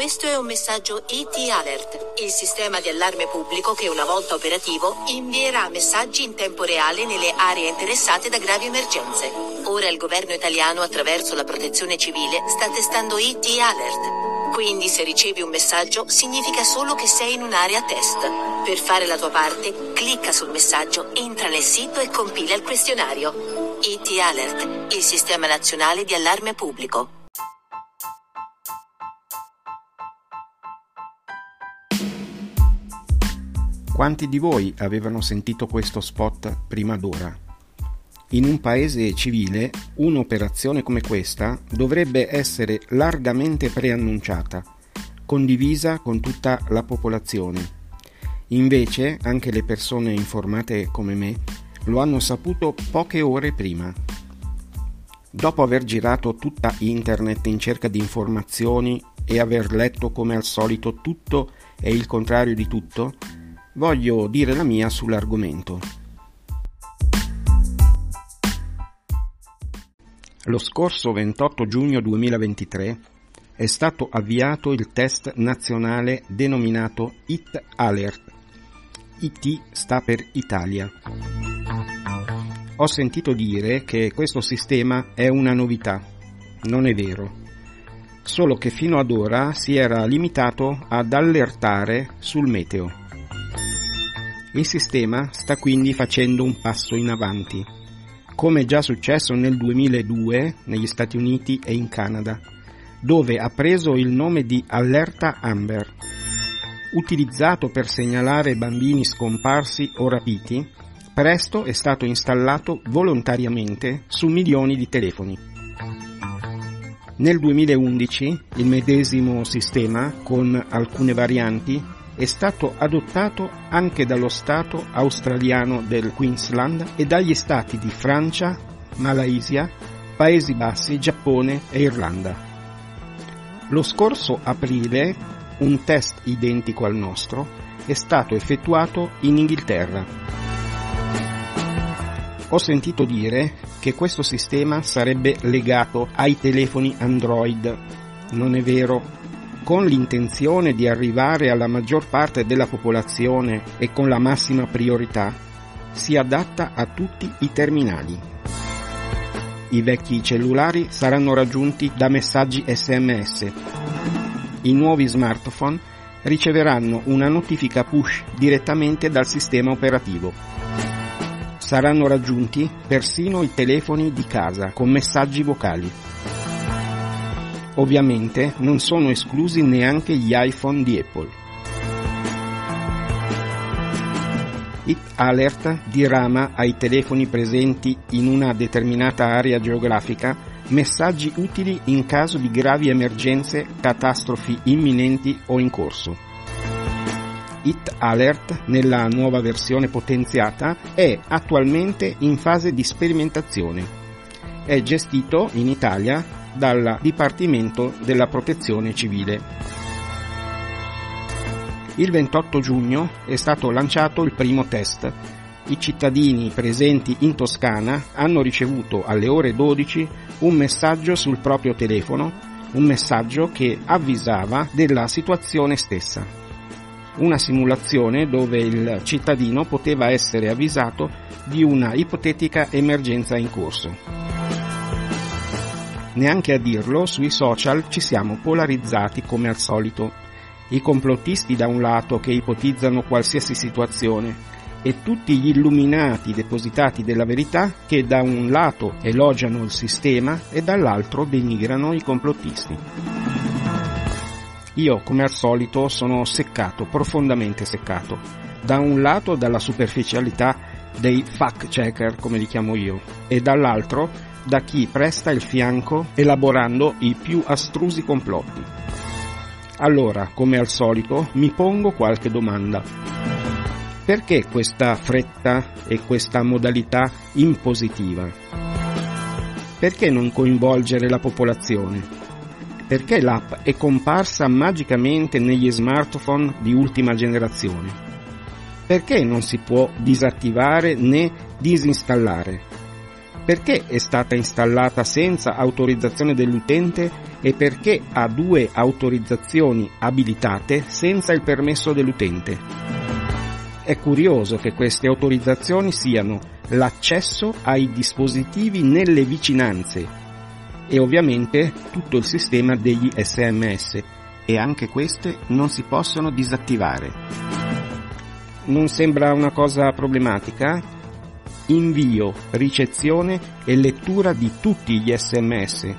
Questo è un messaggio ET Alert, il sistema di allarme pubblico che una volta operativo invierà messaggi in tempo reale nelle aree interessate da gravi emergenze. Ora il governo italiano attraverso la protezione civile sta testando ET Alert. Quindi se ricevi un messaggio significa solo che sei in un'area test. Per fare la tua parte, clicca sul messaggio, entra nel sito e compila il questionario. ET Alert, il sistema nazionale di allarme pubblico. Quanti di voi avevano sentito questo spot prima d'ora? In un paese civile, un'operazione come questa dovrebbe essere largamente preannunciata, condivisa con tutta la popolazione. Invece, anche le persone informate come me lo hanno saputo poche ore prima. Dopo aver girato tutta internet in cerca di informazioni e aver letto come al solito tutto e il contrario di tutto, voglio dire la mia sull'argomento. Lo scorso 28 giugno 2023 è stato avviato il test nazionale denominato IT Alert. IT sta per Italia. Ho sentito dire che questo sistema è una novità. Non è vero. Solo che fino ad ora si era limitato ad allertare sul meteo. Il sistema sta quindi facendo un passo in avanti, come già successo nel 2002 negli Stati Uniti e in Canada, dove ha preso il nome di Allerta Amber. Utilizzato per segnalare bambini scomparsi o rapiti, presto è stato installato volontariamente su milioni di telefoni. Nel 2011 il medesimo sistema, con alcune varianti, è stato adottato anche dallo Stato australiano del Queensland e dagli stati di Francia, Malaysia, Paesi Bassi, Giappone e Irlanda. Lo scorso aprile un test identico al nostro è stato effettuato in Inghilterra. Ho sentito dire che questo sistema sarebbe legato ai telefoni Android. Non è vero, con l'intenzione di arrivare alla maggior parte della popolazione e con la massima priorità, si adatta a tutti i terminali. I vecchi cellulari saranno raggiunti da messaggi sms. I nuovi smartphone riceveranno una notifica push direttamente dal sistema operativo. Saranno raggiunti persino i telefoni di casa con messaggi vocali. Ovviamente non sono esclusi neanche gli iPhone di Apple. It Alert dirama ai telefoni presenti in una determinata area geografica messaggi utili in caso di gravi emergenze, catastrofi imminenti o in corso. It Alert, nella nuova versione potenziata, è attualmente in fase di sperimentazione. È gestito in Italia dal Dipartimento della Protezione Civile. Il 28 giugno è stato lanciato il primo test. I cittadini presenti in Toscana hanno ricevuto alle ore 12 un messaggio sul proprio telefono, un messaggio che avvisava della situazione stessa. Una simulazione dove il cittadino poteva essere avvisato di una ipotetica emergenza in corso. Neanche a dirlo, sui social ci siamo polarizzati come al solito. I complottisti da un lato che ipotizzano qualsiasi situazione e tutti gli illuminati depositati della verità che da un lato elogiano il sistema e dall'altro denigrano i complottisti. Io, come al solito, sono seccato, profondamente seccato. Da un lato dalla superficialità dei fact checker, come li chiamo io, e dall'altro da chi presta il fianco elaborando i più astrusi complotti. Allora, come al solito, mi pongo qualche domanda. Perché questa fretta e questa modalità impositiva? Perché non coinvolgere la popolazione? Perché l'app è comparsa magicamente negli smartphone di ultima generazione? Perché non si può disattivare né disinstallare? Perché è stata installata senza autorizzazione dell'utente e perché ha due autorizzazioni abilitate senza il permesso dell'utente. È curioso che queste autorizzazioni siano l'accesso ai dispositivi nelle vicinanze e ovviamente tutto il sistema degli SMS e anche queste non si possono disattivare. Non sembra una cosa problematica? Invio, ricezione e lettura di tutti gli SMS.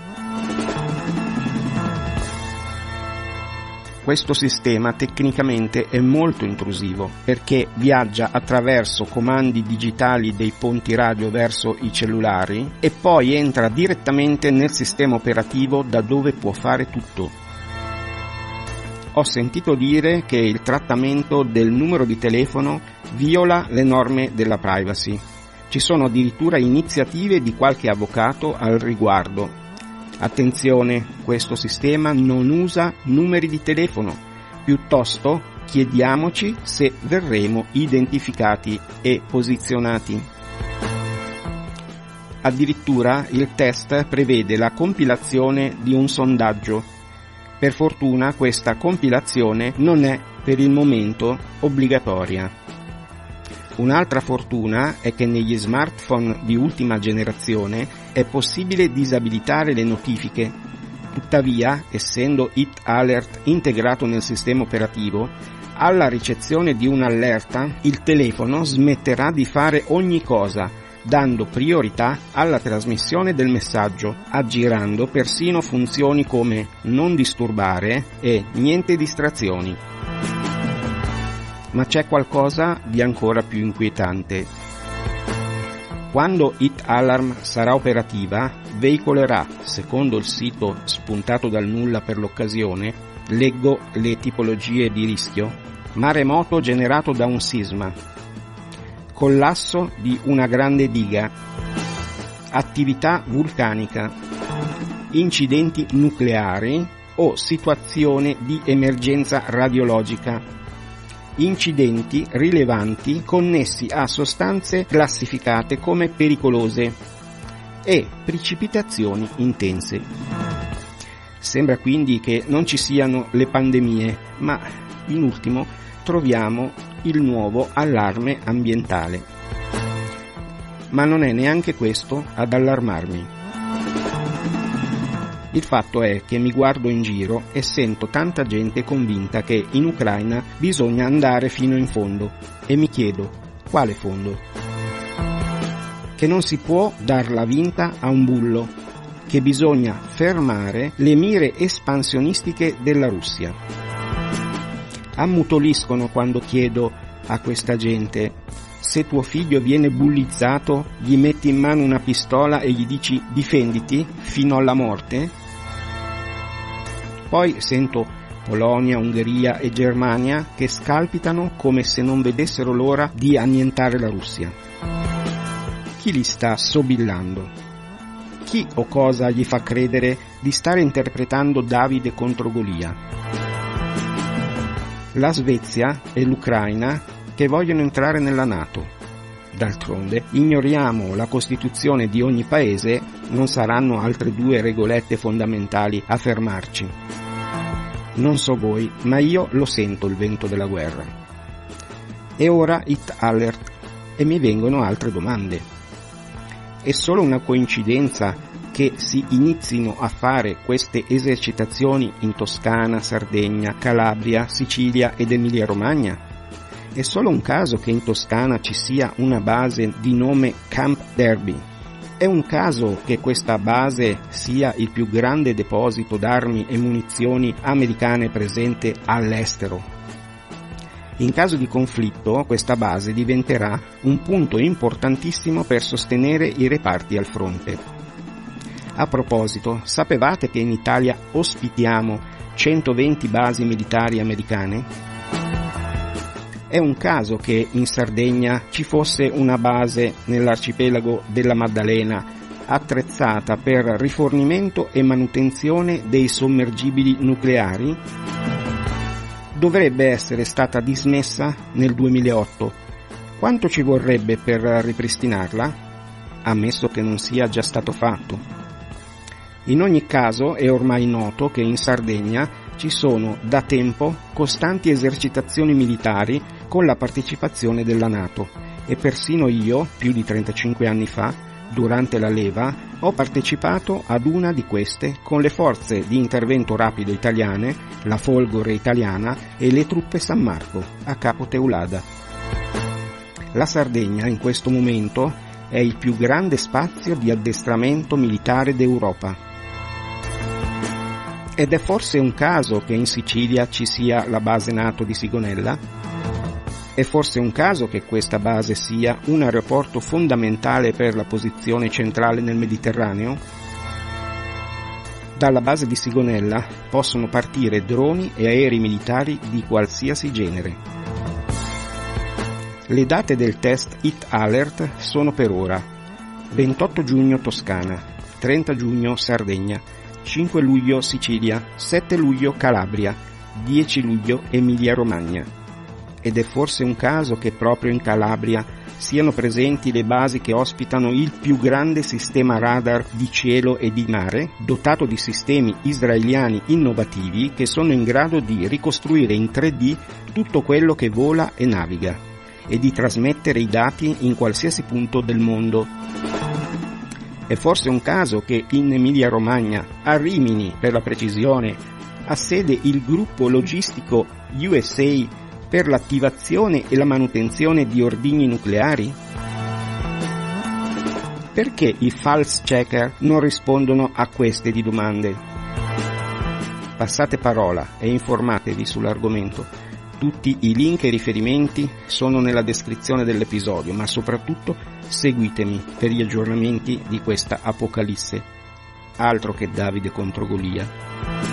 Questo sistema tecnicamente è molto intrusivo perché viaggia attraverso comandi digitali dei ponti radio verso i cellulari e poi entra direttamente nel sistema operativo da dove può fare tutto ho sentito dire che il trattamento del numero di telefono viola le norme della privacy. Ci sono addirittura iniziative di qualche avvocato al riguardo. Attenzione, questo sistema non usa numeri di telefono, piuttosto chiediamoci se verremo identificati e posizionati. Addirittura il test prevede la compilazione di un sondaggio per fortuna questa compilazione non è per il momento obbligatoria. Un'altra fortuna è che negli smartphone di ultima generazione è possibile disabilitare le notifiche. Tuttavia, essendo It Alert integrato nel sistema operativo, alla ricezione di un'allerta il telefono smetterà di fare ogni cosa dando priorità alla trasmissione del messaggio, aggirando persino funzioni come non disturbare e niente distrazioni. Ma c'è qualcosa di ancora più inquietante. Quando It Alarm sarà operativa, veicolerà, secondo il sito spuntato dal nulla per l'occasione, leggo le tipologie di rischio, maremoto generato da un sisma, collasso di una grande diga, attività vulcanica, incidenti nucleari o situazione di emergenza radiologica, incidenti rilevanti connessi a sostanze classificate come pericolose e precipitazioni intense. Sembra quindi che non ci siano le pandemie, ma in ultimo troviamo il nuovo allarme ambientale. Ma non è neanche questo ad allarmarmi. Il fatto è che mi guardo in giro e sento tanta gente convinta che in Ucraina bisogna andare fino in fondo e mi chiedo quale fondo? Che non si può dar la vinta a un bullo, che bisogna fermare le mire espansionistiche della Russia ammutoliscono quando chiedo a questa gente se tuo figlio viene bullizzato, gli metti in mano una pistola e gli dici difenditi fino alla morte? Poi sento Polonia, Ungheria e Germania che scalpitano come se non vedessero l'ora di annientare la Russia. Chi li sta sobillando? Chi o cosa gli fa credere di stare interpretando Davide contro Golia? la Svezia e l'Ucraina che vogliono entrare nella Nato. D'altronde, ignoriamo la Costituzione di ogni paese, non saranno altre due regolette fondamentali a fermarci. Non so voi, ma io lo sento il vento della guerra. E ora it alert e mi vengono altre domande. È solo una coincidenza che si inizino a fare queste esercitazioni in Toscana, Sardegna, Calabria, Sicilia ed Emilia Romagna? È solo un caso che in Toscana ci sia una base di nome Camp Derby. È un caso che questa base sia il più grande deposito d'armi e munizioni americane presente all'estero. In caso di conflitto, questa base diventerà un punto importantissimo per sostenere i reparti al fronte. A proposito, sapevate che in Italia ospitiamo 120 basi militari americane? È un caso che in Sardegna ci fosse una base nell'arcipelago della Maddalena attrezzata per rifornimento e manutenzione dei sommergibili nucleari? Dovrebbe essere stata dismessa nel 2008. Quanto ci vorrebbe per ripristinarla? Ammesso che non sia già stato fatto. In ogni caso è ormai noto che in Sardegna ci sono da tempo costanti esercitazioni militari con la partecipazione della Nato e persino io, più di 35 anni fa, durante la leva, ho partecipato ad una di queste con le forze di intervento rapido italiane, la Folgore italiana e le truppe San Marco a Capo Teulada. La Sardegna in questo momento è il più grande spazio di addestramento militare d'Europa. Ed è forse un caso che in Sicilia ci sia la base NATO di Sigonella? È forse un caso che questa base sia un aeroporto fondamentale per la posizione centrale nel Mediterraneo? Dalla base di Sigonella possono partire droni e aerei militari di qualsiasi genere. Le date del test Hit Alert sono per ora 28 giugno Toscana, 30 giugno Sardegna, 5 luglio Sicilia, 7 luglio Calabria, 10 luglio Emilia Romagna ed è forse un caso che proprio in Calabria siano presenti le basi che ospitano il più grande sistema radar di cielo e di mare, dotato di sistemi israeliani innovativi che sono in grado di ricostruire in 3D tutto quello che vola e naviga e di trasmettere i dati in qualsiasi punto del mondo. È forse un caso che in Emilia-Romagna, a Rimini per la precisione, ha sede il gruppo logistico USA per l'attivazione e la manutenzione di ordigni nucleari? Perché i false checker non rispondono a queste di domande? Passate parola e informatevi sull'argomento. Tutti i link e riferimenti sono nella descrizione dell'episodio, ma soprattutto seguitemi per gli aggiornamenti di questa apocalisse. Altro che Davide contro Golia.